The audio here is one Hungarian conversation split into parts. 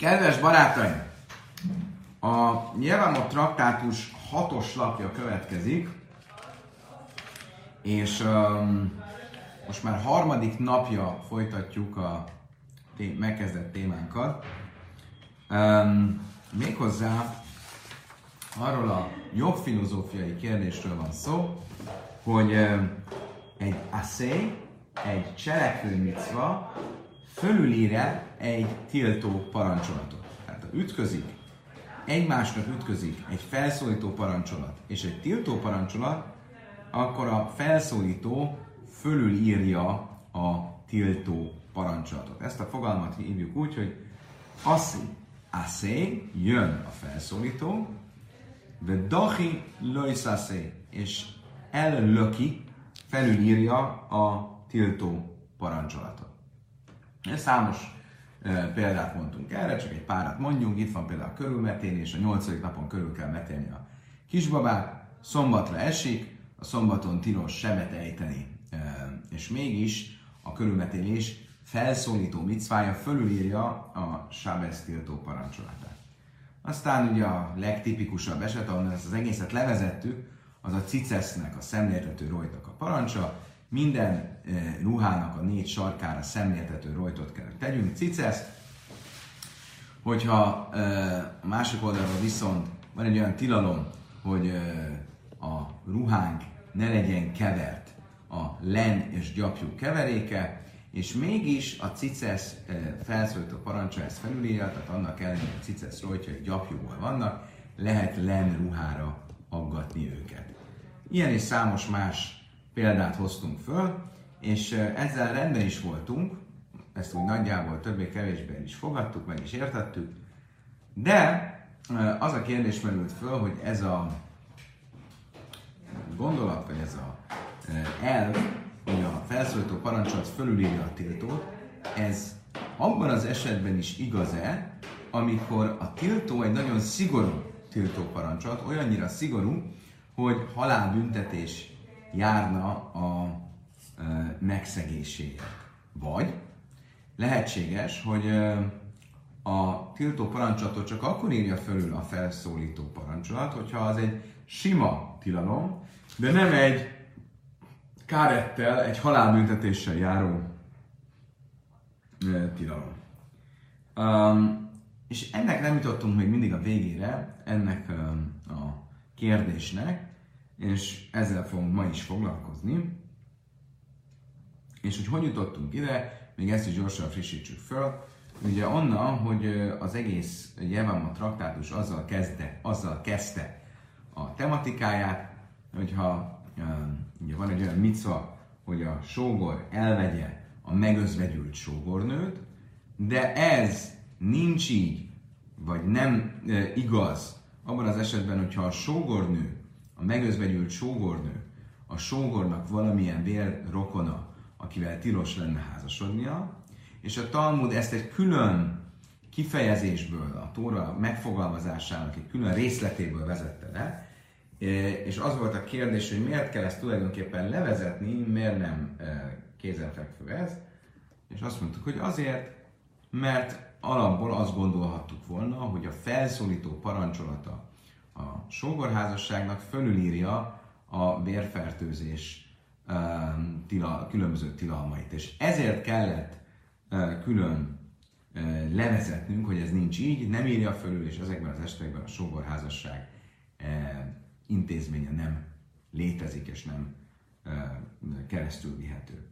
Kedves barátaim! A Nyilvánmot traktátus hatos lapja következik, és um, most már harmadik napja folytatjuk a té- megkezdett témánkat. Um, méghozzá arról a jogfilozófiai kérdésről van szó, hogy um, egy aszé, egy cselekvő micva fölülír egy tiltó parancsolatot. Tehát ha ütközik, egymásnak ütközik egy felszólító parancsolat és egy tiltó parancsolat, akkor a felszólító fölülírja a tiltó parancsolatot. Ezt a fogalmat hívjuk úgy, hogy aszi, aszé, jön a felszólító, de dahi loiszaszé, és ellöki, felülírja a tiltó parancsolatot. Számos e, példát mondtunk erre, csak egy párat mondjunk. Itt van például a körülmetélés, a nyolcadik napon körül kell metélni a kisbabát, szombatra esik, a szombaton tilos sebet ejteni, és mégis a körülmetélés felszólító micvája fölülírja a Sábesz tiltó parancsolatát. Aztán ugye a legtipikusabb eset, ahol ezt az egészet levezettük, az a cicesznek, a szemléltető rojtak a parancsa, minden e, ruhának a négy sarkára szemléltető rojtot kell tegyünk, cicesz. Hogyha e, a másik oldalról viszont van egy olyan tilalom, hogy e, a ruhánk ne legyen kevert a len és gyapjú keveréke, és mégis a cicesz felszólító parancsa ezt felülírja, tehát annak ellenére, hogy a cicesz rojtjai gyapjúból vannak, lehet len ruhára aggatni őket. Ilyen és számos más példát hoztunk föl, és ezzel rendben is voltunk, ezt úgy nagyjából többé-kevésbé is fogadtuk, meg is értettük, de az a kérdés merült föl, hogy ez a gondolat, vagy ez a elv, hogy a felszólító parancsolat fölülírja a tiltót, ez abban az esetben is igaz-e, amikor a tiltó egy nagyon szigorú tiltó parancsolat, olyannyira szigorú, hogy halálbüntetés járna a megszegéséért. Vagy lehetséges, hogy a tiltó parancsolatot csak akkor írja fölül a felszólító parancsolat, hogyha az egy sima tilalom, de nem egy kárettel, egy halálbüntetéssel járó tilalom. És ennek nem jutottunk még mindig a végére, ennek a kérdésnek, és ezzel fogunk ma is foglalkozni. És hogy hogy jutottunk ide, még ezt is gyorsan frissítsük föl. Ugye onnan, hogy az egész Jevama traktátus azzal kezdte, azzal kezdte a tematikáját, hogyha ugye van egy olyan micva, hogy a sógor elvegye a megözvegyült sógornőt, de ez nincs így, vagy nem igaz abban az esetben, hogyha a sógornő a megözvegyült sógornő a sógornak valamilyen vér rokona, akivel tilos lenne házasodnia, és a Talmud ezt egy külön kifejezésből, a Tóra megfogalmazásának egy külön részletéből vezette le, és az volt a kérdés, hogy miért kell ezt tulajdonképpen levezetni, miért nem e, kézenfekvő ez, és azt mondtuk, hogy azért, mert alapból azt gondolhattuk volna, hogy a felszólító parancsolata a sógorházasságnak fölülírja a vérfertőzés tila, különböző tilalmait. És ezért kellett külön levezetnünk, hogy ez nincs így, nem írja fölül, és ezekben az esetekben a sógorházasság intézménye nem létezik, és nem keresztül vihető.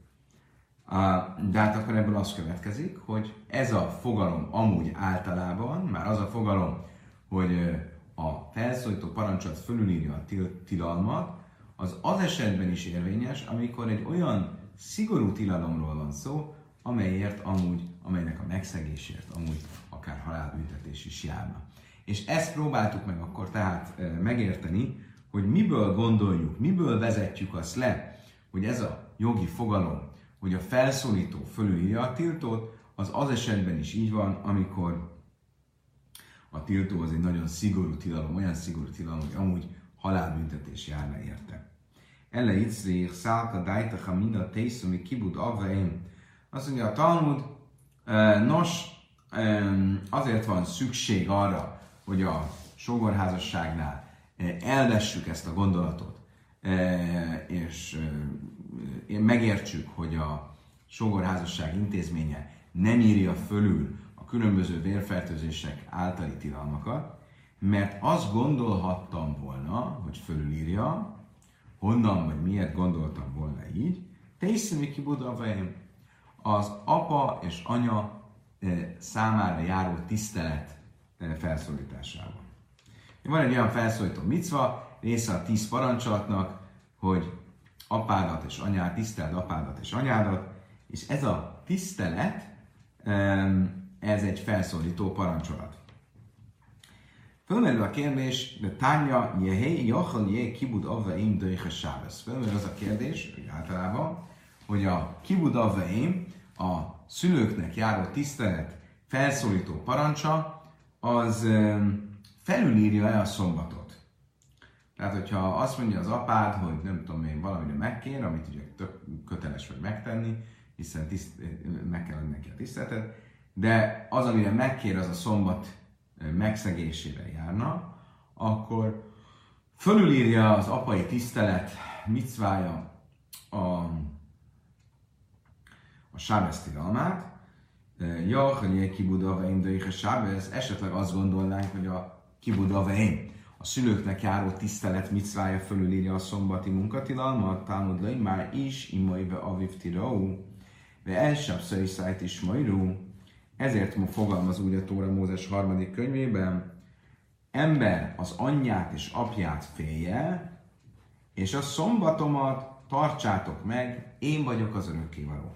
De hát akkor ebből az következik, hogy ez a fogalom amúgy általában, már az a fogalom, hogy a felszólító parancsolat fölülírja a til- tilalmat, az az esetben is érvényes, amikor egy olyan szigorú tilalomról van szó, amelyért amúgy, amelynek a megszegésért amúgy akár halálbüntetés is járna. És ezt próbáltuk meg akkor tehát megérteni, hogy miből gondoljuk, miből vezetjük azt le, hogy ez a jogi fogalom, hogy a felszólító fölülírja a tiltót, az az esetben is így van, amikor a tiltó az egy nagyon szigorú tilalom, olyan szigorú tilalom, hogy amúgy halálbüntetés járna érte. Ele itzrich szálka dájtacha mind a tészumi kibud avveim. Azt mondja a Talmud, nos, azért van szükség arra, hogy a sógorházasságnál elvessük ezt a gondolatot, és megértsük, hogy a sógorházasság intézménye nem írja fölül különböző vérfertőzések általi tilalmakat, mert azt gondolhattam volna, hogy fölülírja, honnan vagy miért gondoltam volna így, te is ki Budavaim, az apa és anya számára járó tisztelet felszólításával. Van egy olyan felszólító micva, része a tíz parancsolatnak, hogy apádat és anyád, tiszteld apádat és anyádat, és ez a tisztelet, ez egy felszólító parancsolat. Fölmerül a kérdés, de tánya, jehé, jachal, jé, kibud avveim, döjhe sábesz. Fölmerül az a kérdés, hogy általában, hogy a kibud avveim, a szülőknek járó tisztelet felszólító parancsa, az felülírja-e a szombatot. Tehát, hogyha azt mondja az apád, hogy nem tudom én, valamire megkér, amit ugye tök köteles vagy megtenni, hiszen tiszt, meg kell adni neki a tiszteletet, de az, amire megkér, az a szombat megszegésére járna, akkor fölülírja az apai tisztelet micvája a, a sábesz tilalmát, Ja, hogy kibuda veim, de a sábesz, esetleg azt gondolnánk, hogy a kibuda veim, a szülőknek járó tisztelet micvája fölülírja a szombati munkatilalmat, Talmud már is, imaive aviv tirau, de el sem is majrú, ezért ma fogalmaz úgy a Tóra Mózes harmadik könyvében, ember az anyját és apját félje, és a szombatomat tartsátok meg, én vagyok az örökkévaló.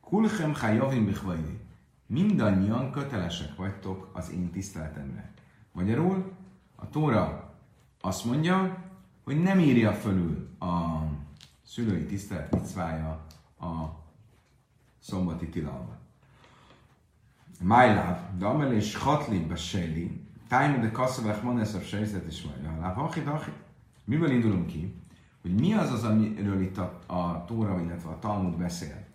Kulchem javim bichvajdi. Mindannyian kötelesek vagytok az én tiszteletemre. Magyarul a Tóra azt mondja, hogy nem írja fölül a szülői tisztelet micvája a szombati tilalmat. Májláv, de amel és hatli beséli, tájma de kasszavach monesz a sejzet is majd. Láv, hachi, hachi. Miből indulunk ki? Hogy mi az az, amiről itt a, a Tóra, illetve a Talmud beszél?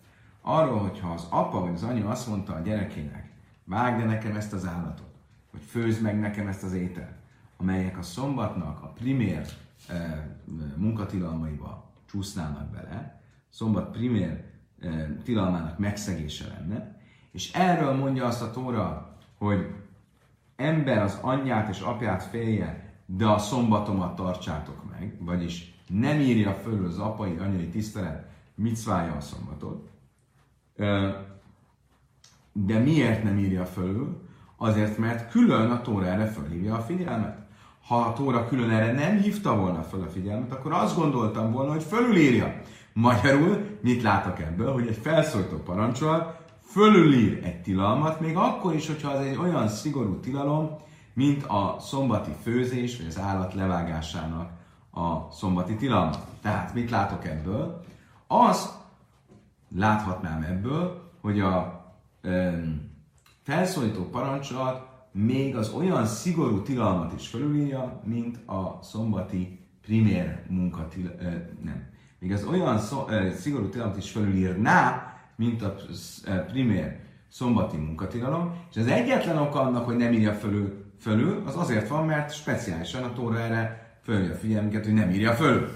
Arról, hogyha az apa vagy az anya azt mondta a gyerekének, vágd nekem ezt az állatot, vagy főzd meg nekem ezt az ételt, amelyek a szombatnak a primér e, munkatilalmaiba csúsznának bele, szombat primér e, tilalmának megszegése lenne, és erről mondja azt a Tóra, hogy ember az anyját és apját félje, de a szombatomat tartsátok meg, vagyis nem írja föl az apai, anyai tisztelet micvája a szombatot. De miért nem írja fölül? Azért, mert külön a Tóra erre fölhívja a figyelmet. Ha a Tóra külön erre nem hívta volna föl a figyelmet, akkor azt gondoltam volna, hogy fölülírja. Magyarul mit látok ebből, hogy egy felszólító parancsolat fölülír egy tilalmat, még akkor is, hogyha az egy olyan szigorú tilalom, mint a szombati főzés, vagy az állat levágásának a szombati tilalma. Tehát mit látok ebből? Azt láthatnám ebből, hogy a ö, felszólító parancsolat még az olyan szigorú tilalmat is felülírja, mint a szombati primér munkatil, nem. Még az olyan szó, ö, szigorú tilalmat is felülírná, mint a eh, primér szombati munkatilalom, és az egyetlen oka annak, hogy nem írja fölül, fölül, az azért van, mert speciálisan a Tóra erre följe a figyelmünket, hogy nem írja fölül.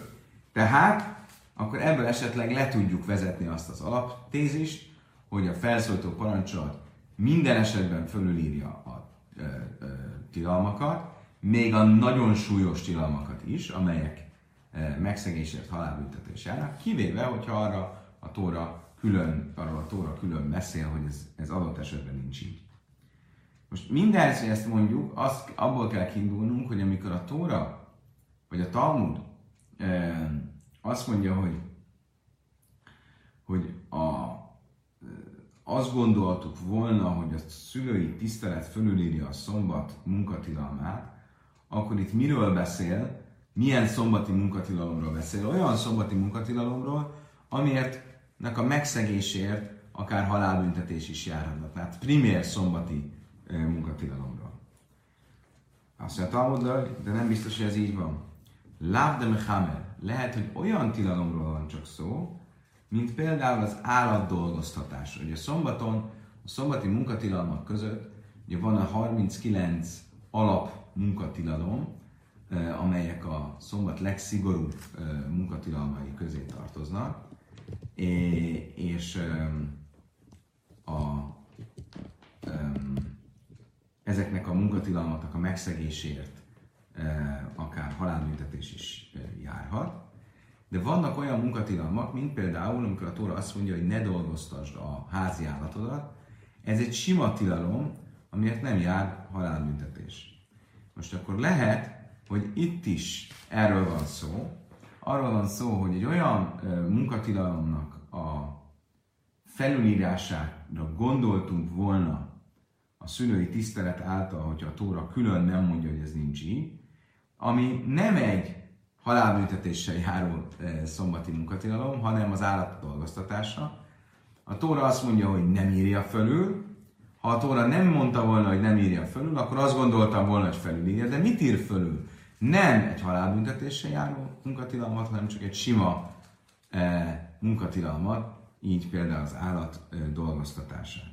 Tehát akkor ebből esetleg le tudjuk vezetni azt az alaptézist, hogy a felszólító parancsolat minden esetben fölülírja a ö, ö, tilalmakat, még a nagyon súlyos tilalmakat is, amelyek ö, megszegésért halálbüntetés járnak, kivéve, hogyha arra a Tóra külön, arról a Tóra külön beszél, hogy ez, ez adott esetben nincs így. Most mindez, hogy ezt mondjuk, azt, abból kell kiindulnunk, hogy amikor a Tóra, vagy a Talmud e, azt mondja, hogy, hogy a, azt gondoltuk volna, hogy a szülői tisztelet fölülírja a szombat munkatilalmát, akkor itt miről beszél, milyen szombati munkatilalomról beszél? Olyan szombati munkatilalomról, amiért a megszegésért akár halálbüntetés is járhatna. Tehát primér szombati munkatilalomról. Azt mondja, Talmud, de nem biztos, hogy ez így van. Láv de mechamer. Lehet, hogy olyan tilalomról van csak szó, mint például az állat dolgoztatás. Ugye szombaton a szombati munkatilalmak között ugye van a 39 alap munkatilalom, amelyek a szombat legszigorúbb munkatilalmai közé tartoznak, és a, ezeknek a munkatilalmaknak a megszegésért akár halálbüntetés is járhat. De vannak olyan munkatilalmak, mint például, amikor a Tóra azt mondja, hogy ne dolgoztasd a házi állatodat, ez egy sima tilalom, amiért nem jár halálbüntetés. Most akkor lehet, hogy itt is erről van szó. Arról van szó, hogy egy olyan munkatilalomnak a felülírására gondoltunk volna a szülői tisztelet által, hogyha a Tóra külön nem mondja, hogy ez nincs így, ami nem egy halálbüntetéssel járó szombati munkatilalom, hanem az állat dolgoztatása. A Tóra azt mondja, hogy nem írja fölül, ha a Tóra nem mondta volna, hogy nem írja fölül, akkor azt gondoltam volna, hogy felülírja, de mit ír fölül? Nem egy halálbüntetéssel járó munkatilalmat, hanem csak egy sima e, munkatilalmat, így például az állat e, dolgoztatását.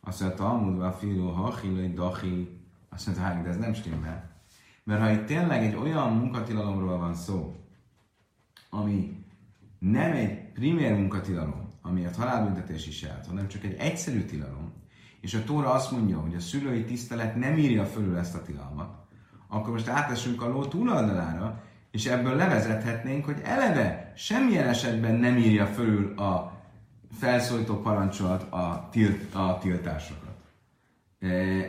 Azt mondta, Talmudva a filó, hachilai, dachi, azt mondta, hát, de ez nem stimmel. Mert ha itt tényleg egy olyan munkatilalomról van szó, ami nem egy primér munkatilalom, amiért halálbüntetés is járt, hanem csak egy egyszerű tilalom, és a Tóra azt mondja, hogy a szülői tisztelet nem írja fölül ezt a tilalmat, akkor most átesünk a ló túloldalára, és ebből levezethetnénk, hogy eleve semmilyen esetben nem írja fölül a felszólító parancsolat a, tilt, a tiltásokat.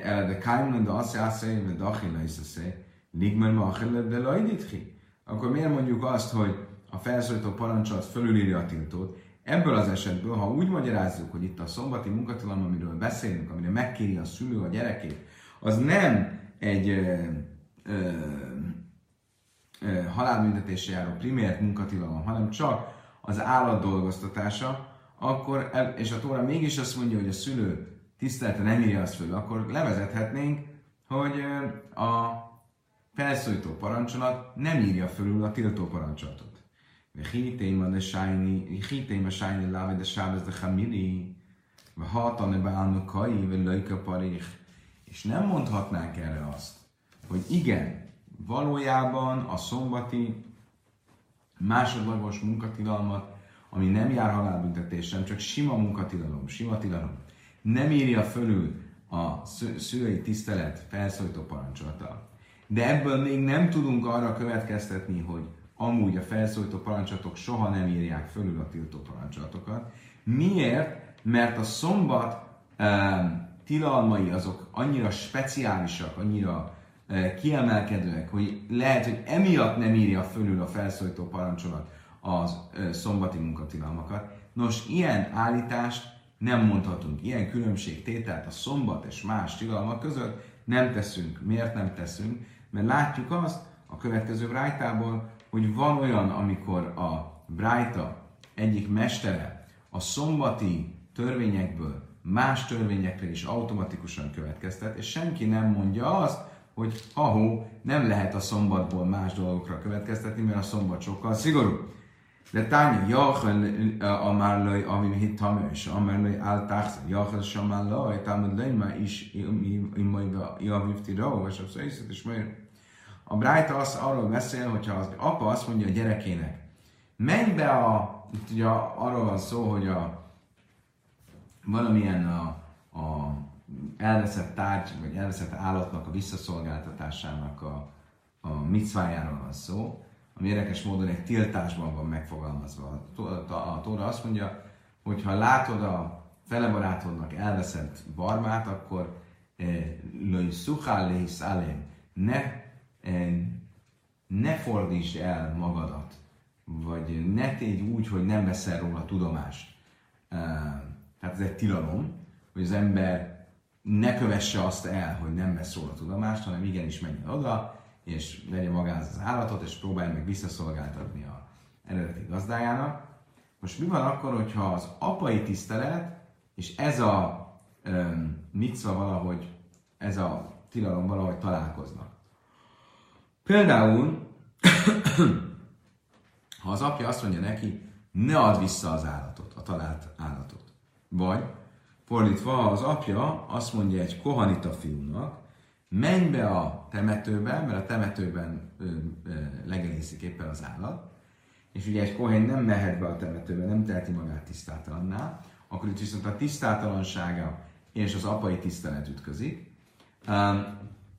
Elede kájmon, de azt jászai, de dachila is ligmer ma de lajditchi. Akkor miért mondjuk azt, hogy a felszólító parancsolat fölülírja a tiltót, Ebből az esetből, ha úgy magyarázzuk, hogy itt a szombati munkatilalom, amiről beszélünk, amire megkéri a szülő a gyerekét, az nem egy ö, ö, halálbüntetésre járó primér munkatilalom, hanem csak az állat dolgoztatása, akkor, és a Tóra mégis azt mondja, hogy a szülő tisztelte nem írja azt föl, akkor levezethetnénk, hogy a felszólító parancsolat nem írja fölül a tiltó parancsolatot. Vehítéma sájni, láve de sábez de hamiri, vehatane bálnokai, velöjka. És nem mondhatnánk erre azt, hogy igen, valójában a szombati másodlagos munkatilalmat, ami nem jár halálbüntetésen, csak sima munkatilalom, sima tilalom, nem írja fölül a szülői tisztelet felszólító parancsolata. De ebből még nem tudunk arra következtetni, hogy amúgy a felszólító parancsolatok soha nem írják fölül a tiltó parancsolatokat. Miért? Mert a szombat um, tilalmai azok annyira speciálisak, annyira kiemelkedőek, hogy lehet, hogy emiatt nem írja fölül a felszólító parancsolat az szombati munkatilalmakat. Nos, ilyen állítást nem mondhatunk, ilyen különbségtételt a szombat és más tilalmak között nem teszünk. Miért nem teszünk? Mert látjuk azt a következő rájtából, hogy van olyan, amikor a Brájta egyik mestere a szombati törvényekből más törvényekre is automatikusan következtet, és senki nem mondja azt, hogy ahó, nem lehet a szombatból más dolgokra következtetni, mert a szombat sokkal szigorú. De tánya, jachel a márlaj, ami hit és a márlaj áltáx, jachel a márlaj, támad lejma is, imaj javivti rá, és a szaiszet is majd a Brájta az arról beszél, hogyha az apa azt mondja a gyerekének, menj be a, itt ugye arról van szó, hogy a valamilyen a, a elveszett tárgy, vagy elveszett állatnak a visszaszolgáltatásának a, a micvájáról van szó, ami érdekes módon egy tiltásban van megfogalmazva. A, Tóra azt mondja, hogy ha látod a fele barátodnak elveszett barmát, akkor eh, löj szuchál ne ne fordítsd el magadat, vagy ne tégy úgy, hogy nem veszel róla tudomást. Tehát ez egy tilalom, hogy az ember ne kövesse azt el, hogy nem vesz róla tudomást, hanem igenis menjen oda, és vegye magához az állatot, és próbálja meg visszaszolgáltatni a eredeti gazdájának. Most mi van akkor, hogyha az apai tisztelet, és ez a um, valahogy, ez a tilalom valahogy találkoznak. Például, ha az apja azt mondja neki, ne add vissza az állatot, a talált állatot. Vagy Fordítva, az apja azt mondja egy kohanita fiúnak, menj be a temetőbe, mert a temetőben ö, ö, legelészik éppen az állat, és ugye egy kohén nem mehet be a temetőbe, nem teheti magát tisztátalanná, akkor itt viszont a tisztátalansága és az apai tisztelet ütközik. Um,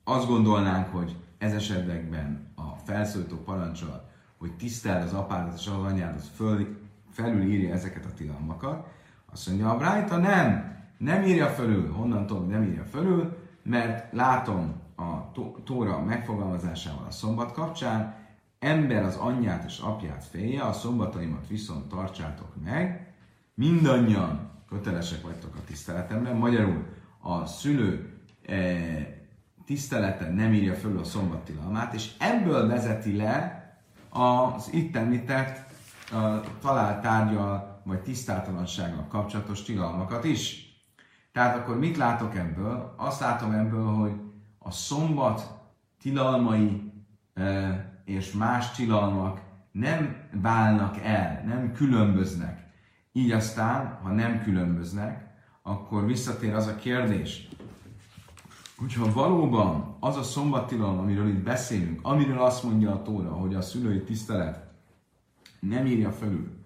azt gondolnánk, hogy ez esetekben a felszólító parancsolat, hogy tiszteld az apádat és az anyádat, föl, felülírja ezeket a tilalmakat. Azt mondja, a Brájta nem, nem írja fölül. Honnan tudom, nem írja fölül? Mert látom a Tóra megfogalmazásával a szombat kapcsán, ember az anyját és apját félje, a szombataimat viszont tartsátok meg, mindannyian kötelesek vagytok a tiszteletemre. Magyarul a szülő e, tisztelete nem írja föl a szombattilalmát, és ebből vezeti le az itt említett talált tárgyal vagy tisztátalansággal kapcsolatos tilalmakat is. Tehát akkor mit látok ebből? Azt látom ebből, hogy a szombat tilalmai és más tilalmak nem válnak el, nem különböznek. Így aztán, ha nem különböznek, akkor visszatér az a kérdés, hogyha valóban az a szombattilalom, amiről itt beszélünk, amiről azt mondja a Tóra, hogy a szülői tisztelet nem írja fölül,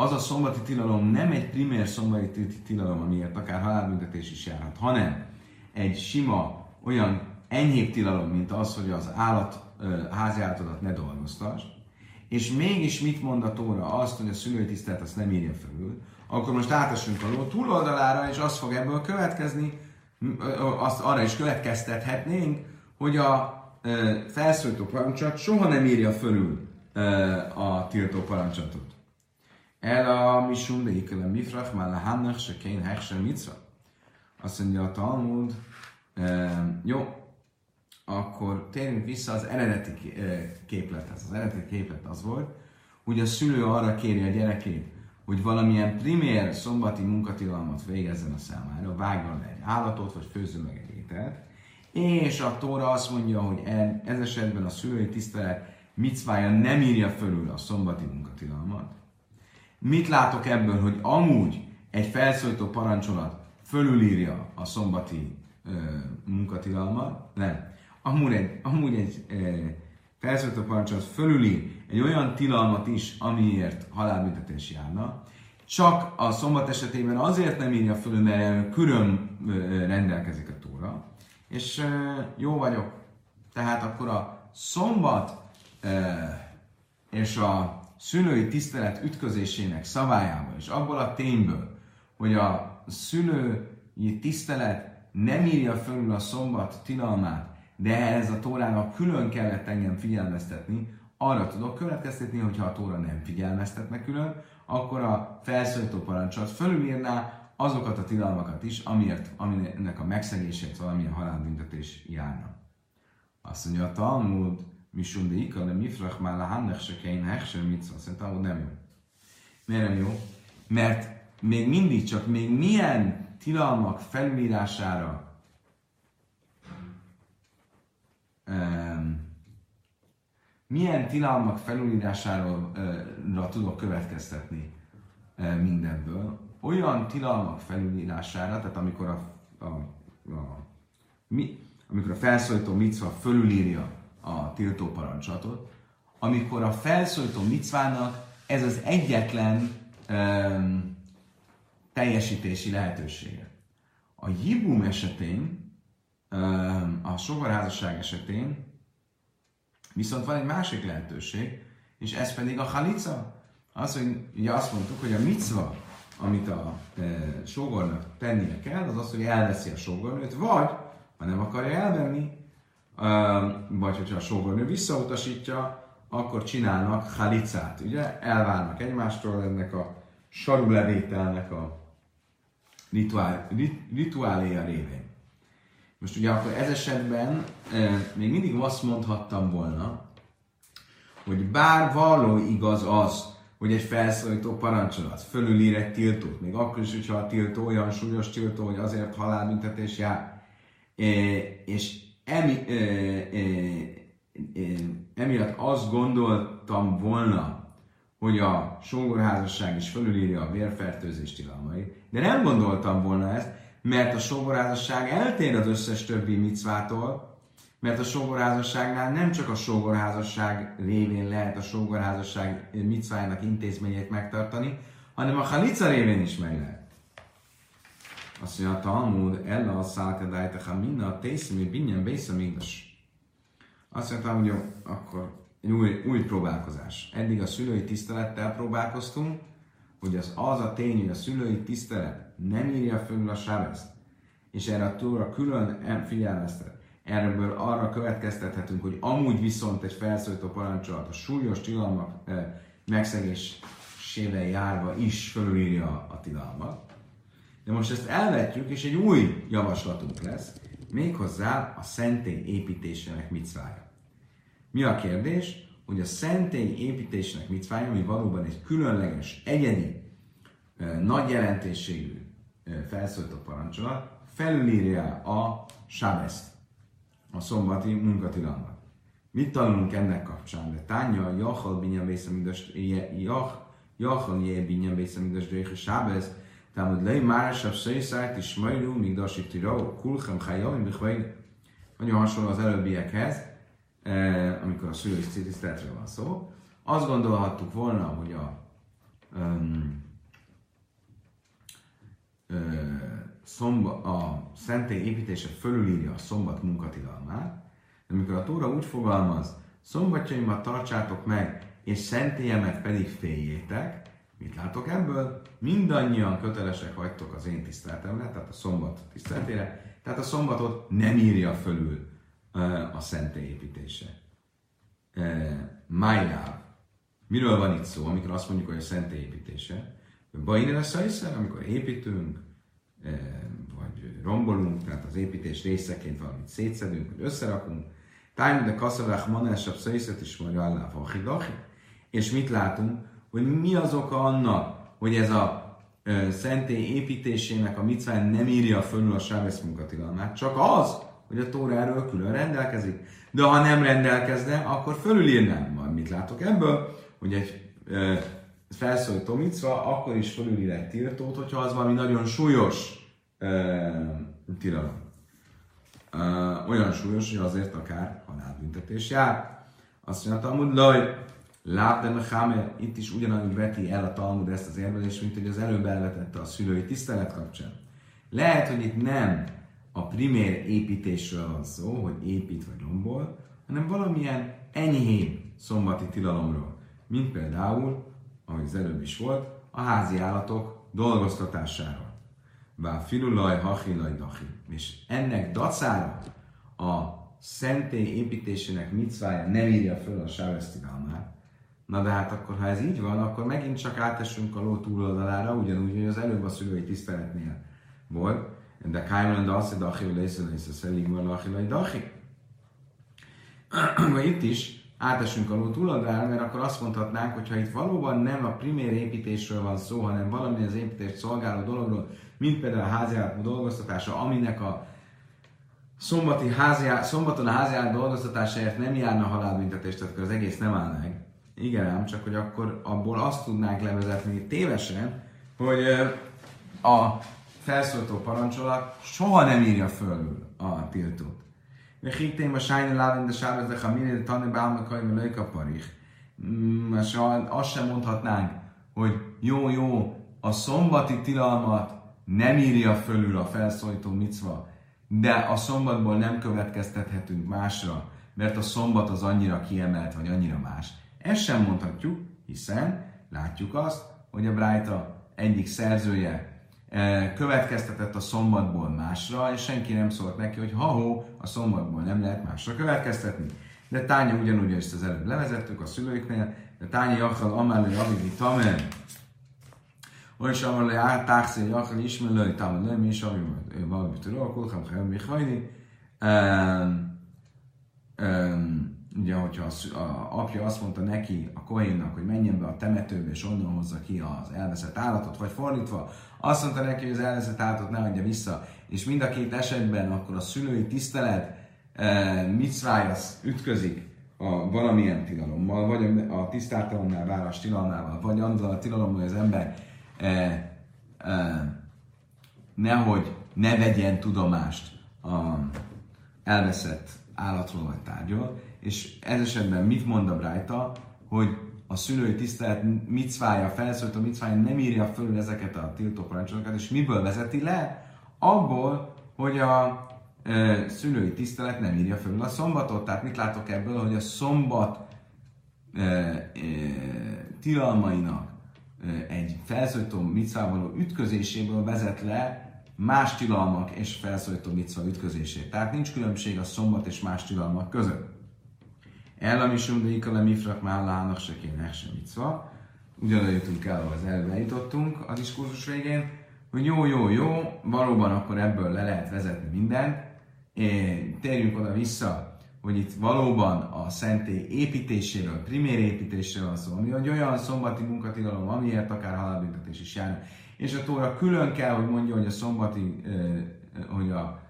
az a szombati tilalom nem egy primér szombati tilalom, amiért akár halálbüntetés is járhat, hanem egy sima, olyan enyhébb tilalom, mint az, hogy az állat, házi állatodat ne dolgoztass, és mégis mit mond a Tóra? Azt, hogy a szülői tisztelt azt nem írja felül, akkor most átesünk a ló túloldalára, és az fog ebből következni, azt arra is következtethetnénk, hogy a felszólító parancsot soha nem írja fölül a tiltó parancsatot. El a misum de ikel a mifrach, már a hannach se kén hechse micra. Azt mondja a Talmud, jó, akkor térjünk vissza az eredeti képlethez. Az eredeti képlet az volt, hogy a szülő arra kéri a gyerekét, hogy valamilyen primér szombati munkatilalmat végezzen a számára, vágjon le egy állatot, vagy főzzön meg egy ételt, és a Tóra azt mondja, hogy e, ez esetben a szülői tisztelet micvája nem írja fölül a szombati munkatilalmat. Mit látok ebből, hogy amúgy egy felszólító parancsolat fölülírja a szombati ö, munkatilalmat? Nem. Amúgy egy, amúgy egy ö, felszólító parancsolat fölüli egy olyan tilalmat is, amiért halálbüntetés járna, csak a szombat esetében azért nem írja föl, mert külön rendelkezik a tóra, és jó vagyok. Tehát akkor a szombat és a szülői tisztelet ütközésének szabályában, és abból a tényből, hogy a szülői tisztelet nem írja fölül a szombat tilalmát, de ez a Tórának külön kellett engem figyelmeztetni, arra tudok következtetni, hogy ha a Tóra nem figyelmeztetne külön, akkor a felszólító parancsot fölülírná azokat a tilalmakat is, amiért, aminek a megszegésért valamilyen halálbüntetés járna. Azt mondja a Talmud, Misum de Ika, de Mifrach már a Hannech se kein Hechse mit Azt mondja, Talmud nem jó. Miért nem jó? Mert még mindig csak még milyen tilalmak felülírására um, milyen tilalmak felülírásáról uh, tudok következtetni mindenből. Olyan tilalmak felülírására, tehát amikor a, a, a, mi, amikor a felszólító micva fölülírja a tiltó parancsolatot, amikor a felszólító micvának ez az egyetlen um, teljesítési lehetősége. A jibum esetén, um, a sogorházasság esetén Viszont van egy másik lehetőség, és ez pedig a halica. Az, hogy ugye azt mondtuk, hogy a micva, amit a e, sógornak tennie kell, az az, hogy elveszi a sógornőt, vagy, ha nem akarja elvenni, vagy hogyha a sógornő visszautasítja, akkor csinálnak halicát, ugye? Elvárnak egymástól ennek a sarulevételnek a rituál, rit, rituáléja révén. Most ugye akkor ez esetben még mindig azt mondhattam volna, hogy bár való igaz az, hogy egy felszólító parancsolat fölülír egy tiltót, még akkor is, hogyha a tiltó olyan súlyos tiltó, hogy azért halálbüntetés jár, és emi, e, e, e, emiatt azt gondoltam volna, hogy a sógorházasság is fölülírja a vérfertőzés tilalmai, de nem gondoltam volna ezt, mert a sógorházasság eltér az összes többi micvától, mert a sógorházasságnál nem csak a sógorházasság révén lehet a sógorházasság micvájának intézményét megtartani, hanem a halica révén is meg lehet. Azt mondja, a Talmud, Ella a szálkadájtecha minna, a tészimi binyen bésze mégis. Azt mondta, hogy jó, akkor egy új, új próbálkozás. Eddig a szülői tisztelettel próbálkoztunk, hogy az, az a tény, hogy a szülői tisztelet nem írja fölül a sábeszt, és erre a túlra külön figyelmeztet. Erről arra következtethetünk, hogy amúgy viszont egy felszólító parancsolat a súlyos tilalmak eh, megszegésével járva is fölülírja a tilalmat. De most ezt elvetjük, és egy új javaslatunk lesz, méghozzá a szentély építésének micvája. Mi a kérdés? Hogy a szentély építésének micvája, ami valóban egy különleges, egyedi, nagy jelentőségű felszólító parancsolat, felülírja a sábeszt, a szombati munkatilalmat. Mit tanulunk ennek kapcsán? De tánya, jachal binyan bészemidas, jachal jé binyan bészemidas, de sábesz, tehát lej már sem szészárt is majlú, míg dasít tira, kulchem chajavim, Nagyon hasonló az előbbiekhez, Eh, amikor a szülői tiszteletről van szó. Azt gondolhattuk volna, hogy a um, szomba, a szentély építése fölülírja a szombat munkatilalmát, de amikor a Tóra úgy fogalmaz, szombatjaimat tartsátok meg, és szentélyemet pedig féljétek, mit látok ebből? Mindannyian kötelesek vagytok az én tiszteletemre, tehát a szombat tiszteletére, tehát a szombatot nem írja fölül a szentély építése. Májáv. Miről van itt szó, amikor azt mondjuk, hogy a szentély építése? Bajnén a szajszer, amikor építünk, vagy rombolunk, tehát az építés részeként valamit szétszedünk, vagy összerakunk. Tájmű de kaszavák manásabb szajszet is vagy allá És mit látunk? Hogy mi az oka annak, hogy ez a szentély építésének a micván nem írja fölül a sábesz munkatilalmát, csak az, hogy a Tóra erről külön rendelkezik. De ha nem rendelkezne, akkor fölülírnám. Majd mit látok ebből? Hogy egy e, felszólító micva, akkor is fölülír egy tiltót, hogyha az valami nagyon súlyos e, tilalom. E, olyan súlyos, hogy azért akár halálbüntetés jár. Azt mondja a Talmud, laj, Lábdem Hamer, itt is ugyanúgy veti el a Talmud ezt az érvelést, mint hogy az előbb elvetette a szülői tisztelet kapcsán. Lehet, hogy itt nem a primér építésről van szó, hogy épít vagy rombol, hanem valamilyen enyhébb szombati tilalomról, mint például, ahogy az előbb is volt, a házi állatok dolgoztatásáról. Bár filulaj, hachilaj, dachi. És ennek dacára a szentély építésének micvája nem írja föl a sávesztilalmát. Na de hát akkor, ha ez így van, akkor megint csak átesünk a ló túloldalára, ugyanúgy, hogy az előbb a szülői tiszteletnél volt, de Kaiman Daszi Dachi Lésze Lésze Szelig Malachi Laj Dachi. Itt is átesünk a túloldalára, mert akkor azt mondhatnánk, hogy ha itt valóban nem a primér építésről van szó, hanem valami az építést szolgáló dologról, mint például a háziállat dolgoztatása, aminek a szombati háziá, szombaton a háziállat dolgoztatásáért nem járna halálbüntetés, tehát az egész nem áll meg. Igen ám, csak hogy akkor abból azt tudnánk levezetni tévesen, hogy a felszólító parancsolat soha nem írja föl a tiltót. De hittém a sájna lávin de sábez de hamini de tani bálmakai me lők a parich. Mm, azt sem mondhatnánk, hogy jó, jó, a szombati tilalmat nem írja fölül a felszólító micva, de a szombatból nem következtethetünk másra, mert a szombat az annyira kiemelt, vagy annyira más. Ezt sem mondhatjuk, hiszen látjuk azt, hogy a Brájta egyik szerzője Eh, következtetett a szombatból másra, és senki nem szólt neki, hogy ha-ho, a szombatból nem lehet másra következtetni. De Tánya ugyanúgy ezt az előbb levezettük a szülőknél, de Tánya Jachal Amáli Avigi Tamen, olyan is Amáli Átáxi Jachal Ismelői Tamen, nem is, ami valami tudok, Kulcham Chaim Michvajni. Ugye, hogyha a, a apja azt mondta neki, a Kohénnak, hogy menjen be a temetőbe, és onnan hozza ki az elveszett állatot, vagy fordítva, azt mondta neki, hogy az elveszett állatot ne adja vissza, és mind a két esetben akkor a szülői tisztelet e, micvája ütközik a valamilyen tilalommal, vagy a, a tisztátalanná válás tilalmával, vagy azzal a tilalommal, hogy az ember e, e, nehogy ne vegyen tudomást a elveszett állatról vagy tárgyról, és ez esetben mit mond a Brájta, hogy a szülői tisztelet micvája, felszólító micvája nem írja föl ezeket a tiltó parancsokat, és miből vezeti le? Abból, hogy a e, szülői tisztelet nem írja föl a szombatot. Tehát mit látok ebből, hogy a szombat e, e, tilalmainak e, egy felszólító micvával ütközéséből vezet le más tilalmak és felszólító micva ütközését. Tehát nincs különbség a szombat és más tilalmak között. Ella misum de ikale mifrak mállának se kéne se micva. Ugyanúgy jutunk el, ahol az előbb jutottunk a diskurzus végén, hogy jó, jó, jó, valóban akkor ebből le lehet vezetni mindent. É, térjünk oda vissza, hogy itt valóban a szentély építéséről, primér építéséről van szó, ami egy olyan szombati munkatilalom, amiért akár halálbüntetés is jár. És a Tóra külön kell, hogy mondja, hogy a szombati, hogy a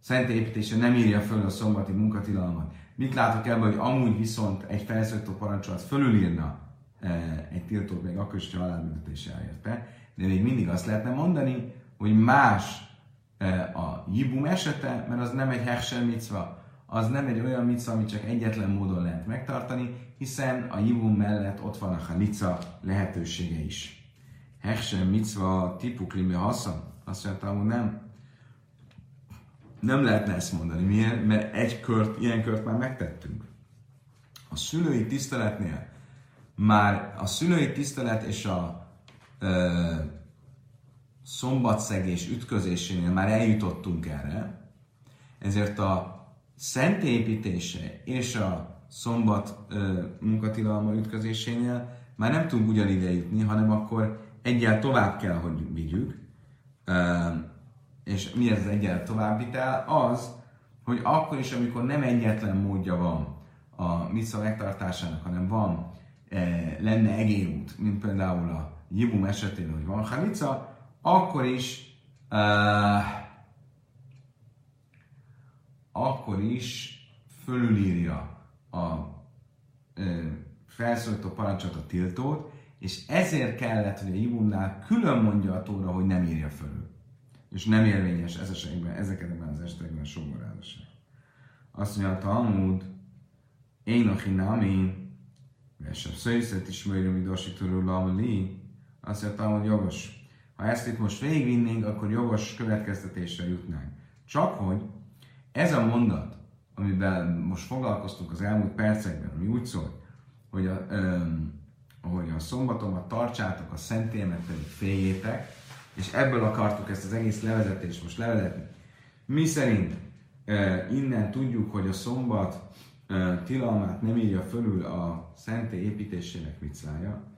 szentély építése nem írja föl a szombati munkatilalmat. Mit látok ebből, hogy amúgy viszont egy felszólító parancsolat fölülírna egy tiltót még akkor is, ha halálbüntetés elérte, de még mindig azt lehetne mondani, hogy más a jibum esete, mert az nem egy hechsel micva, az nem egy olyan micva, amit csak egyetlen módon lehet megtartani, hiszen a jibum mellett ott van a halica lehetősége is. Hechsel micva tipuklimja haszon? Azt mondtam, hogy nem. Nem lehetne ezt mondani. Miért? Mert egy kört, ilyen kört már megtettünk. A szülői tiszteletnél már a szülői tisztelet és a ö, szombatszegés ütközésénél már eljutottunk erre, ezért a szentépítése és a szombat ö, munkatilalma ütközésénél már nem tudunk ugyanide jutni, hanem akkor egyel tovább kell, hogy vigyük. És mi ez az egyel továbbvitel? Az, hogy akkor is, amikor nem egyetlen módja van a misza megtartásának, hanem van, e, lenne egérút, mint például a jibum esetén, hogy van halica, akkor is uh, akkor is fölülírja a uh, felszólító parancsot a tiltót, és ezért kellett, hogy a Jibumnál külön mondja a tóra, hogy nem írja fölül. És nem érvényes ez esetekben, ezekben az esetekben a somorázaság. Azt mondja a Talmud, én a hinami, Vesebb szőszet is mérjük, hogy dosítóról azt mondja, hogy jogos ha ezt itt most végigvinnénk, akkor jogos következtetésre jutnánk. Csak hogy ez a mondat, amivel most foglalkoztunk az elmúlt percekben, ami úgy szól, hogy a, öm, hogy a szombatomat tartsátok, a szentélyemet pedig féljétek, és ebből akartuk ezt az egész levezetést most levezetni. Mi szerint e, innen tudjuk, hogy a szombat e, tilalmát nem írja fölül a szentély építésének micvája,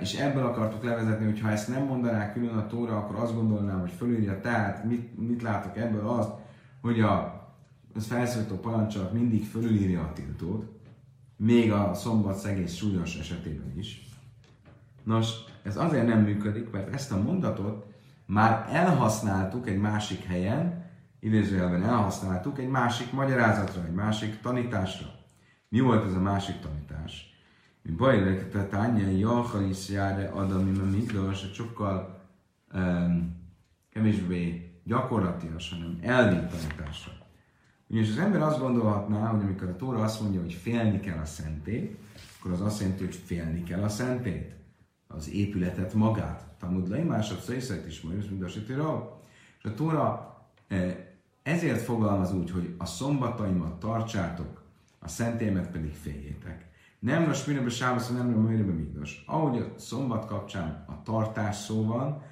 és ebből akartuk levezetni, hogy ha ezt nem mondanák külön a tóra, akkor azt gondolnám, hogy fölírja. Tehát mit, mit látok ebből? Azt, hogy a az felszólító parancsolat mindig fölülírja a tiltót, még a szombat szegész súlyos esetében is. Nos, ez azért nem működik, mert ezt a mondatot már elhasználtuk egy másik helyen, idézőjelben elhasználtuk egy másik magyarázatra, egy másik tanításra. Mi volt ez a másik tanítás? Bajlek, tehát annyi Jachalisz jár Adam, a Migdos, egy sokkal um, kevésbé gyakorlatias, hanem elvi tanításra. Ugyanis az ember azt gondolhatná, hogy amikor a Tóra azt mondja, hogy félni kell a szentét, akkor az azt jelenti, hogy félni kell a szentét, az épületet magát. Tamud le másodszor észrejt is mondjuk, mint a És a Tóra eh, ezért fogalmaz úgy, hogy a szombataimat tartsátok, a szentémet pedig féljétek. Nem most mindenben sábasz, nem mindenben migdos. Ahogy a szombat kapcsán a tartás szó van,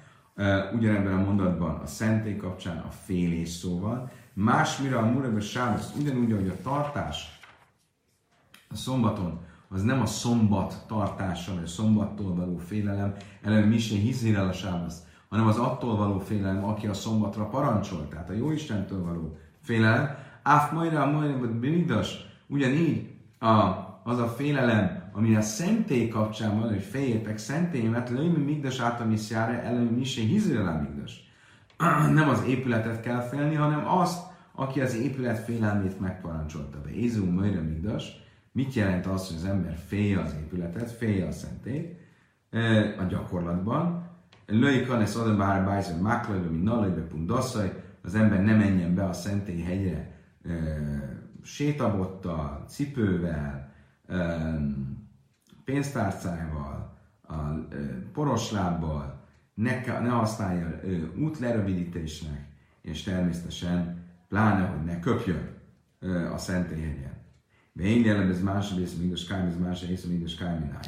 ugyanebben a mondatban a szentély kapcsán a félés szó van, másmire a murebe sábasz, ugyanúgy, hogy a tartás a szombaton, az nem a szombat tartása, vagy a szombattól való félelem, ellenőr mi sem hiszél a sábasz, hanem az attól való félelem, aki a szombatra parancsol, tehát a jó Istentől való félelem. Áf majra, majra, vagy ugyanígy a az a félelem, ami a szentély kapcsán van, hogy fejétek szentélyemet, lőjmi migdas átamiszjára, előmi misé hizrele migdas. Nem az épületet kell félni, hanem azt, aki az épület félelmét megparancsolta be. Ézú Möjre Migdas, mit jelent az, hogy az ember félje az épületet, félje a szentét a gyakorlatban. Löjj kanesz adabár bájző máklajba, mint nalajbe pundasszaj, az ember ne menjen be a szentély hegyre sétabottal, cipővel, pénztárcával, a poroslábbal, ne, ne használja útlerövidítésnek, és természetesen pláne, hogy ne köpjön a szentélyhegyen. De én jelen ez más rész, mint a skám, ez más rész, a skám,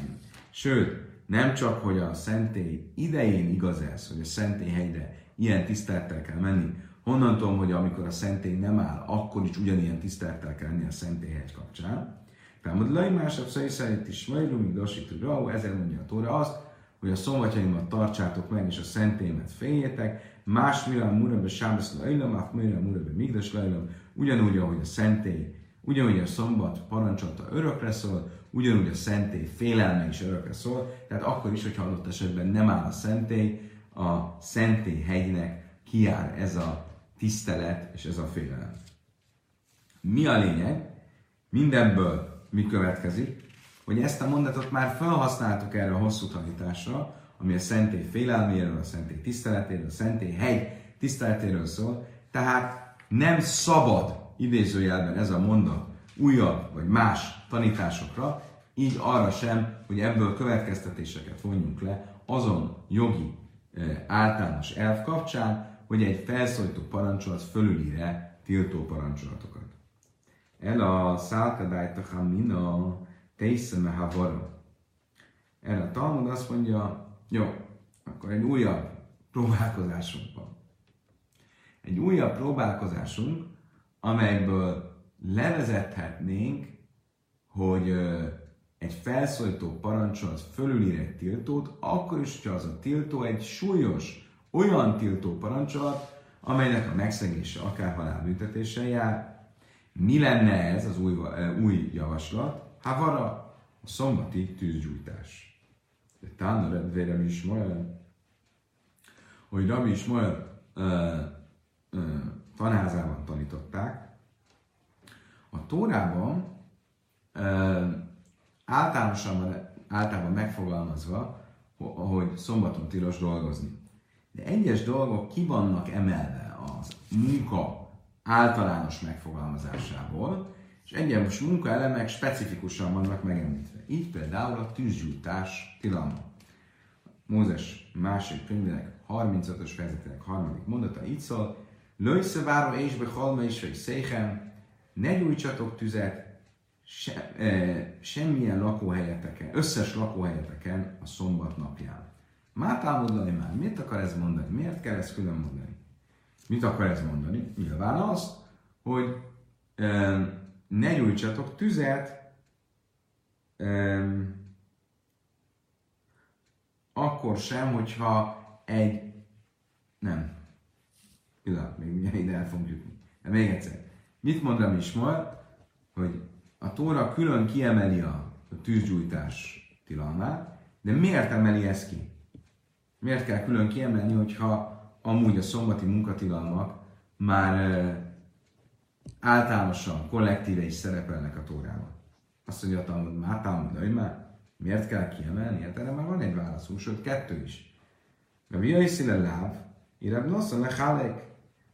Sőt, nem csak, hogy a szentély idején igaz ez, hogy a szentélyhegyre ilyen tisztelettel kell menni, honnan tudom, hogy amikor a szentély nem áll, akkor is ugyanilyen tisztelettel kell lenni a szentélyhegy kapcsán. Tehát lai másabb szai szerint is majd, mint Dasítő Rau, ezzel mondja a Tóra azt, hogy a szombatjaimat tartsátok meg, és a szentélyemet féljétek, más mirám murabe sábesz lajlam, át mirám murabe migdas lajlam, ugyanúgy, ahogy a szentély, ugyanúgy a szombat parancsolta örökre szól, ugyanúgy a szentély félelme is örökre szól, tehát akkor is, hogyha adott esetben nem áll a szentély, a szentély hegynek kiáll ez a tisztelet és ez a félelem. Mi a lényeg? Mindenből mi következik? Hogy ezt a mondatot már felhasználtuk erre a hosszú tanításra, ami a szentély félelméről, a szentély tiszteletéről, a szentély hegy tiszteletéről szól. Tehát nem szabad idézőjelben ez a mondat újabb vagy más tanításokra, így arra sem, hogy ebből következtetéseket vonjunk le azon jogi e, általános elv kapcsán, hogy egy felszólító parancsolat fölülíre tiltó parancsolatokat. El a szálkadájtacham mina teiszeme havara. Erre a Talmud azt mondja, jó, akkor egy újabb próbálkozásunk van. Egy újabb próbálkozásunk, amelyből levezethetnénk, hogy egy felszólító parancsolat fölülír egy tiltót, akkor is, hogyha az a tiltó egy súlyos, olyan tiltó parancsolat, amelynek a megszegése akár halálbüntetéssel jár. Mi lenne ez az új, új javaslat? Havara, a szombati tűzgyújtás. De Tána Redvérem is hogy Rabbi is majd tanházában tanították, a Tórában ö, általánosan, általában megfogalmazva, hogy szombaton tilos dolgozni. De egyes dolgok ki vannak emelve az munka általános megfogalmazásából, és egyes munkaelemek specifikusan vannak megemlítve. Így például a tűzgyújtás tilalma. Mózes másik könyvének 35-ös fejezetének harmadik mondata így szól, Lőjsze váró és be halma is, vagy széchem, ne gyújtsatok tüzet se, e, semmilyen lakóhelyeteken, összes lakóhelyeteken a szombat napján. Már mondani már, mit akar ez mondani? Miért kell ezt külön mondani? Mit akar ez mondani? Nyilván azt, hogy ne gyújtsatok tüzet akkor sem, hogyha egy nem. Pillanat, még ide el fogunk jutni. De még egyszer. Mit mond Rami Ismael? Hogy a Tóra külön kiemeli a, a tűzgyújtás tilalmát, de miért emeli ezt ki? Miért kell külön kiemelni, hogyha amúgy a szombati munkatilalmak már általánosan, kollektíve is szerepelnek a Tórában? Azt mondja a Talmud, már Talmud, hogy már miért kell kiemelni? Hát erre már van egy válaszunk, sőt kettő is. De mi a hiszile láv? Irab noszon le hálek.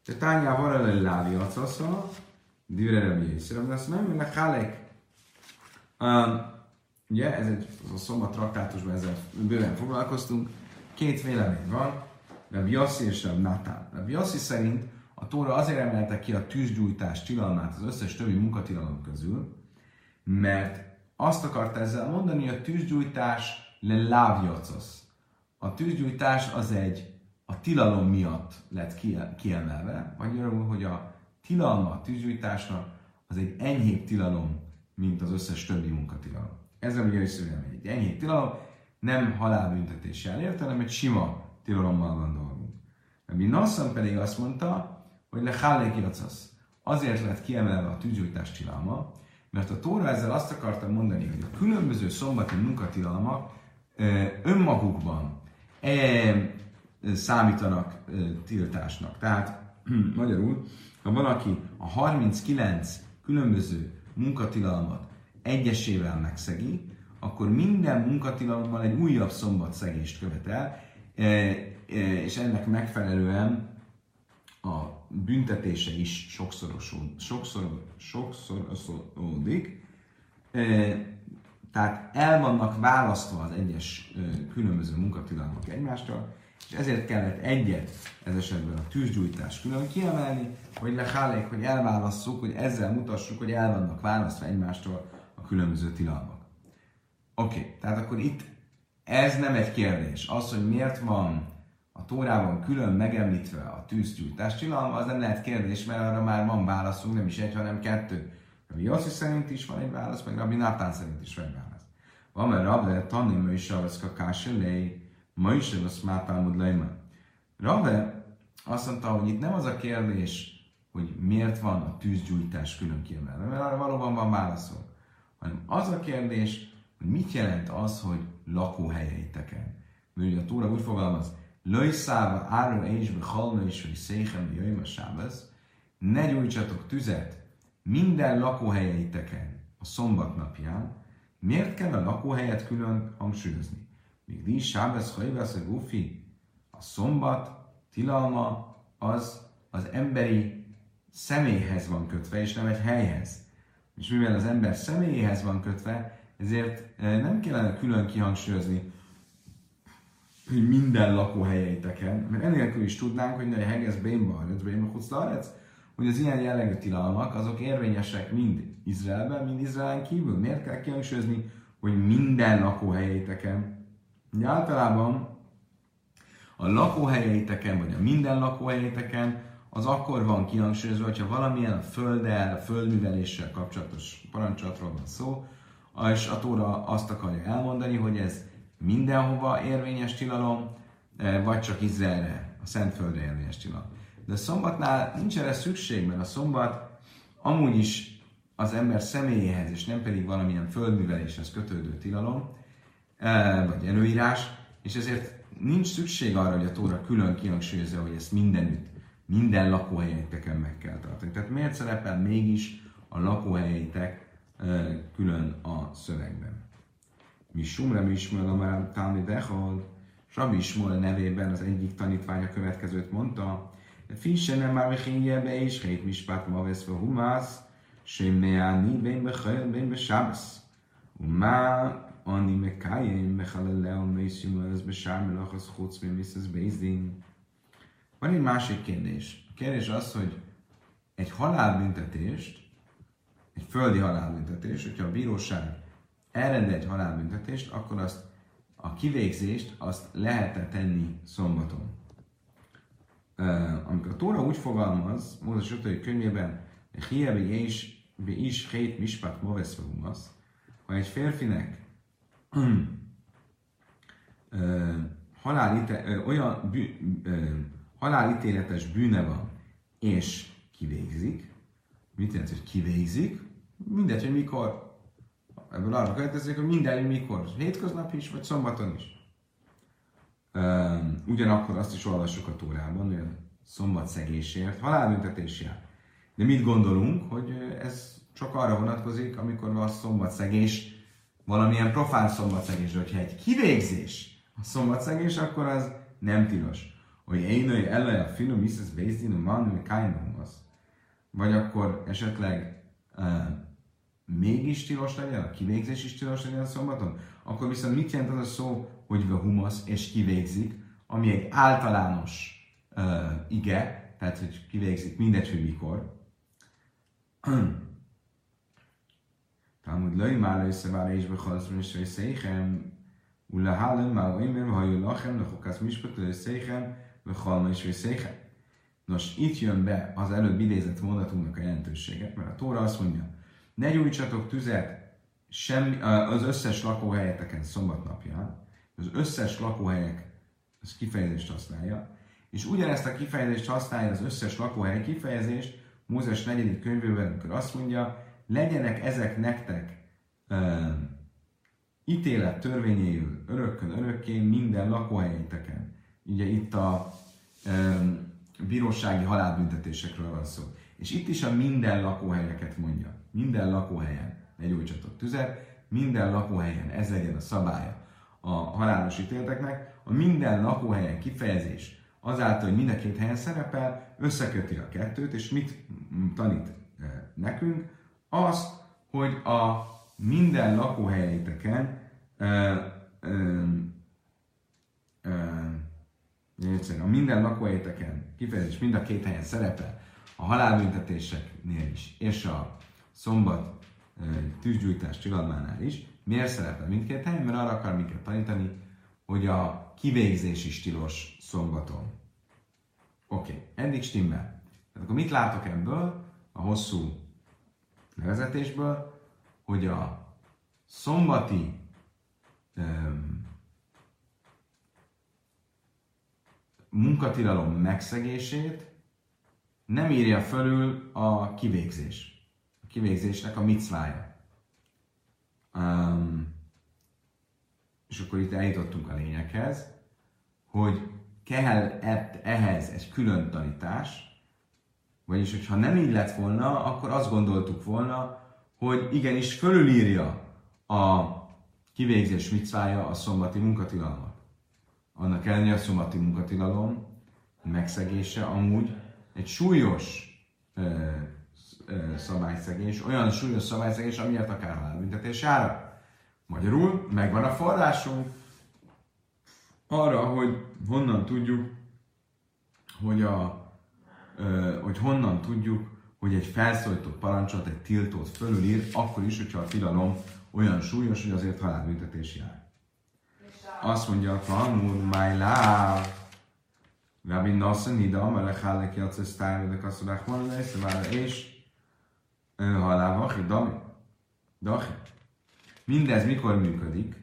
De tányá van el lávi acasza, Divre Rabbi Yisrael, azt nem Halek. Um, ugye, ez egy az a szombat traktátusban ezzel bőven foglalkoztunk. Két vélemény van, Rabbi Yossi és Rabbi Natán. Rabbi Yossi szerint a Tóra azért emelte ki a tűzgyújtás tilalmát az összes többi munkatilalom közül, mert azt akart ezzel mondani, hogy a tűzgyújtás le lávjacosz. A tűzgyújtás az egy a tilalom miatt lett kiemelve, magyarul, hogy a tilalma a tűzgyújtásnak az egy enyhébb tilalom, mint az összes többi munkatilalom. Ez a ugye egy enyhébb tilalom, nem halálbüntetéssel ért, hanem egy sima tilalommal van dolgunk. Mi Nassan pedig azt mondta, hogy le hallék jacasz. Azért lett kiemelve a tűzgyújtás tilalma, mert a Tóra ezzel azt akarta mondani, hogy a különböző szombati munkatilalmak önmagukban számítanak tiltásnak. Tehát Magyarul, ha valaki a 39 különböző munkatilalmat egyesével megszegi, akkor minden munkatilalommal egy újabb szombatszegést követel, e, e, és ennek megfelelően a büntetése is sokszorosodik. Sokszor, sokszorosodik. E, tehát el vannak választva az egyes különböző munkatilalmak egymástól, és ezért kellett egyet ez esetben a tűzgyújtás külön kiemelni, hogy lehálék, hogy elválasszuk, hogy ezzel mutassuk, hogy el vannak választva egymástól a különböző tilalmak. Oké, okay, tehát akkor itt ez nem egy kérdés. Az, hogy miért van a Tórában külön megemlítve a tűzgyújtás tilalma, az nem lehet kérdés, mert arra már van válaszunk, nem is egy, hanem kettő. Rabbi Yossi szerint is van egy válasz, meg Rabbi Natán szerint is van egy válasz. Van, mert Rabbi tanim, is az kakáselé, Ma is az már Talmud Leiman. Rave azt mondta, hogy itt nem az a kérdés, hogy miért van a tűzgyújtás külön kiemelve, mert arra valóban van válaszol, hanem az a kérdés, hogy mit jelent az, hogy lakóhelyeiteken. Mert ugye a Tóra úgy fogalmaz, Löjszáva ára és halna és hogy széchem jöjjön a sábez, ne gyújtsatok tüzet minden lakóhelyeiteken a szombat napján, miért kell a lakóhelyet külön hangsúlyozni? Míg díj sábesz hajvesz a gufi, a szombat tilalma az az emberi személyhez van kötve, és nem egy helyhez. És mivel az ember személyéhez van kötve, ezért eh, nem kellene külön kihangsúlyozni, hogy minden lakóhelyeiteken, mert enélkül is tudnánk, hogy ne hegesz bénba, arec, bénba hogy az ilyen jellegű tilalmak, azok érvényesek mind Izraelben, mind Izraelen kívül. Miért kell kihangsúlyozni, hogy minden lakóhelyeiteken Ugye általában a lakóhelyeiteken, vagy a minden lakóhelyeiteken az akkor van kihangsúlyozva, hogyha valamilyen a földdel, a földműveléssel kapcsolatos parancsatról van szó, és a Tóra azt akarja elmondani, hogy ez mindenhova érvényes tilalom, eh, vagy csak Izraelre, a Szentföldre érvényes tilalom. De a szombatnál nincs erre szükség, mert a szombat amúgy is az ember személyéhez, és nem pedig valamilyen földműveléshez kötődő tilalom, vagy előírás, és ezért nincs szükség arra, hogy a Tóra külön kihangsúlyozza, hogy ezt mindenütt, minden lakóhelyeteken meg kell tartani. Tehát miért szerepel mégis a lakóhelyeitek külön a szövegben. Mi Sumrem Ismael, amár Talmud Echad, Rabbi Ismael nevében az egyik tanítványa következőt mondta, Finsenem már vechényje be és hét mispát ma veszve humász, Semeáni ben bechajl ben besábesz. Umá ani mekájem bechalele a mészjum az besármelach az chutz mi miszesz bézdin. Van egy másik kérdés. A kérdés az, hogy egy halálbüntetést egy földi halálbüntetést, hogyha a bíróság elrendel egy halálbüntetést, akkor azt a kivégzést azt lehet tenni szombaton. Amikor a Tóra úgy fogalmaz, Mózes 5. könyvében, Hiebe és be is hét mispat movesz ha egy férfinek halálíte, olyan halálítéletes bűne van, és kivégzik. Mit jelent, hogy kivégzik? Mindegy, hogy mikor. Ebből arra következik, hogy minden, mikor. Hétköznap is, vagy szombaton is. Ugyanakkor azt is olvassuk a Tórában, hogy a szombatszegésért halálbüntetés jár. De mit gondolunk, hogy ez csak arra vonatkozik, amikor a szombatszegés valamilyen profán szombatszegés, hogyha egy kivégzés a szombatszegés, akkor az nem tilos. Hogy én ő ellen a finom Mrs. Bézdin, a man, az. Vagy akkor esetleg mégis tilos legyen, a kivégzés is tilos legyen a szombaton, akkor viszont mit jelent az a szó, hogy humasz és kivégzik, ami egy általános uh, ige, tehát hogy kivégzik mindegy, hogy mikor. Talmud löj már összevára és behalszom és részéichem, ulahálem már oimer, ha jön lachem, lechokász mispet, részéichem, behalma és részéichem. Nos, itt jön be az előbb idézett mondatunknak a jelentősége, mert a Tóra azt mondja, ne gyújtsatok tüzet semmi, az összes lakóhelyeteken szombatnapján, az összes lakóhelyek az kifejezést használja, és ugyanezt a kifejezést használja az összes lakóhely kifejezést Mózes negyedik könyvében, amikor azt mondja, legyenek ezek nektek uh, ítélet törvényéül örökkön örökké minden lakóhelyeteken. Ugye itt a um, bírósági halálbüntetésekről van szó. És itt is a minden lakóhelyeket mondja. Minden lakóhelyen ne gyújtsatok tüzet, minden lakóhelyen ez legyen a szabálya a halálos ítélteknek. A minden lakóhelyen kifejezés azáltal, hogy mind a két helyen szerepel, összeköti a kettőt, és mit tanít nekünk? Azt, hogy a minden lakóhelyeiteken a minden lakóhelyeteken kifejezés mind a két helyen szerepel, a halálbüntetéseknél is, és a szombat tűzgyújtás tilalmánál is. Miért szerepel mindkét helyen? Mert arra akar minket tanítani, hogy a kivégzés is tilos szombaton. Oké, okay. eddig stimmel. Tehát akkor mit látok ebből a hosszú nevezetésből? Hogy a szombati um, munkatilalom megszegését nem írja fölül a kivégzés. A kivégzésnek a micvája. Um, és akkor itt eljutottunk a lényeghez, hogy kell ehhez egy külön tanítás, vagyis, hogyha nem így lett volna, akkor azt gondoltuk volna, hogy igenis fölülírja a kivégzés micvája a szombati munkatilalmat. Annak ellenére a szombati munkatilalom megszegése amúgy egy súlyos ö, ö, szabályszegés, olyan súlyos szabályszegés, amiért akár halálbüntetés jár. Magyarul megvan a forrásunk arra, hogy honnan tudjuk, hogy, a, hogy honnan tudjuk, hogy egy felszólított parancsot, egy tiltót fölülír, akkor is, hogyha a tilalom olyan súlyos, hogy azért halálbüntetés jár. Azt mondja a Talmud, my love, Rabbi Nassan ida, melech hálek jatsz sztájr, de kasszolák van, de és halálva, dami. Dachi. Mindez mikor működik?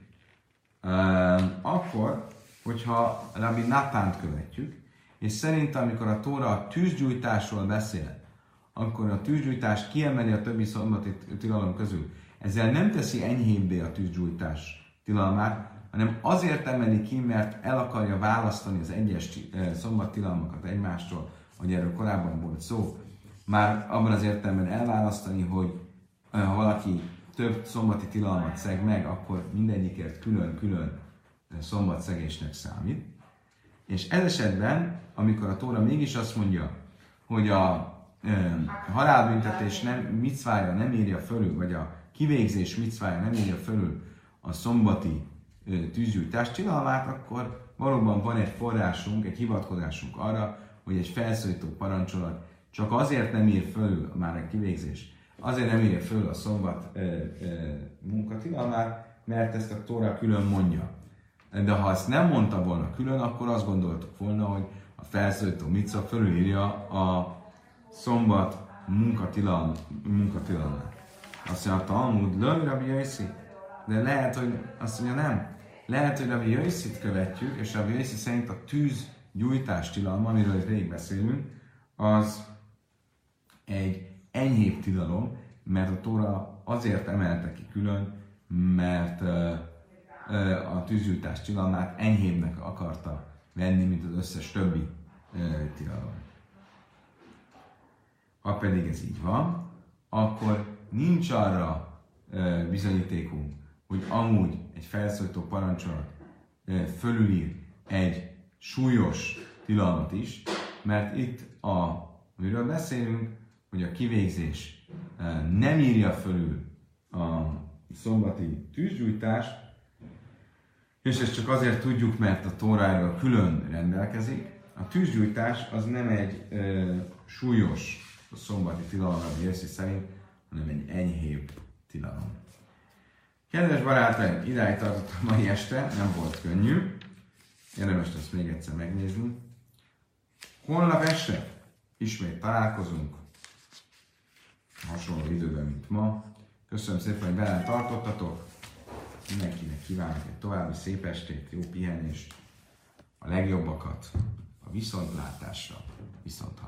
Akkor, hogyha Rabbi Natánt követjük, és szerint amikor a Tóra a tűzgyújtásról beszél, akkor a tűzgyújtás kiemeli a többi szombati tilalom közül. Ezzel nem teszi enyhébbé a tűzgyújtás tilalmát, hanem azért emeli ki, mert el akarja választani az egyes eh, szombattilalmakat egymástól, hogy erről korábban volt szó. Már abban az értelemben elválasztani, hogy eh, ha valaki több szombati tilalmat szeg meg, akkor mindegyikért külön-külön eh, szombatszegésnek számít. És ez esetben, amikor a Tóra mégis azt mondja, hogy a halálbüntetés nem, micvája nem írja fölül, vagy a kivégzés micvája nem írja fölül a szombati tűzgyújtás tilalmát, akkor valóban van egy forrásunk, egy hivatkozásunk arra, hogy egy felszólító parancsolat csak azért nem ír fölül már a kivégzés, azért nem írja föl a szombat ö, ö, munkatilalmát, mert ezt a Tóra külön mondja. De ha ezt nem mondta volna külön, akkor azt gondoltuk volna, hogy a felszólító mica fölülírja a szombat munkatilalm, munkatilalmát. Azt mondja, a Talmud, lőj, Rabbi de lehet, hogy azt mondja, nem. Lehet, hogy Rabbi Jöjszit követjük, és Rabbi Jöjszit szerint a tűz gyújtás tilalma, amiről itt végig beszélünk, az egy enyhébb tilalom, mert a Tóra azért emelte ki külön, mert uh, uh, a tűzgyújtás tilalmát enyhébbnek akarta venni, mint az összes többi uh, tilalom. Ha pedig ez így van, akkor nincs arra bizonyítékunk, hogy amúgy egy felszólító parancsolat fölülír egy súlyos tilalmat is, mert itt a, amiről beszélünk, hogy a kivégzés nem írja fölül a szombati tűzgyújtást, és ezt csak azért tudjuk, mert a Tóráról külön rendelkezik. A tűzgyújtás az nem egy ö, súlyos szombati tilalom, ami szerint, hanem egy enyhébb tilalom. Kedves barátaim, idáig tartott a mai este, nem volt könnyű. Érdemes lesz még egyszer megnézni. Holnap este ismét találkozunk, hasonló időben, mint ma. Köszönöm szépen, hogy velem tartottatok. Mindenkinek kívánok egy további szép estét, jó pihenést, a legjobbakat, a viszontlátásra, viszont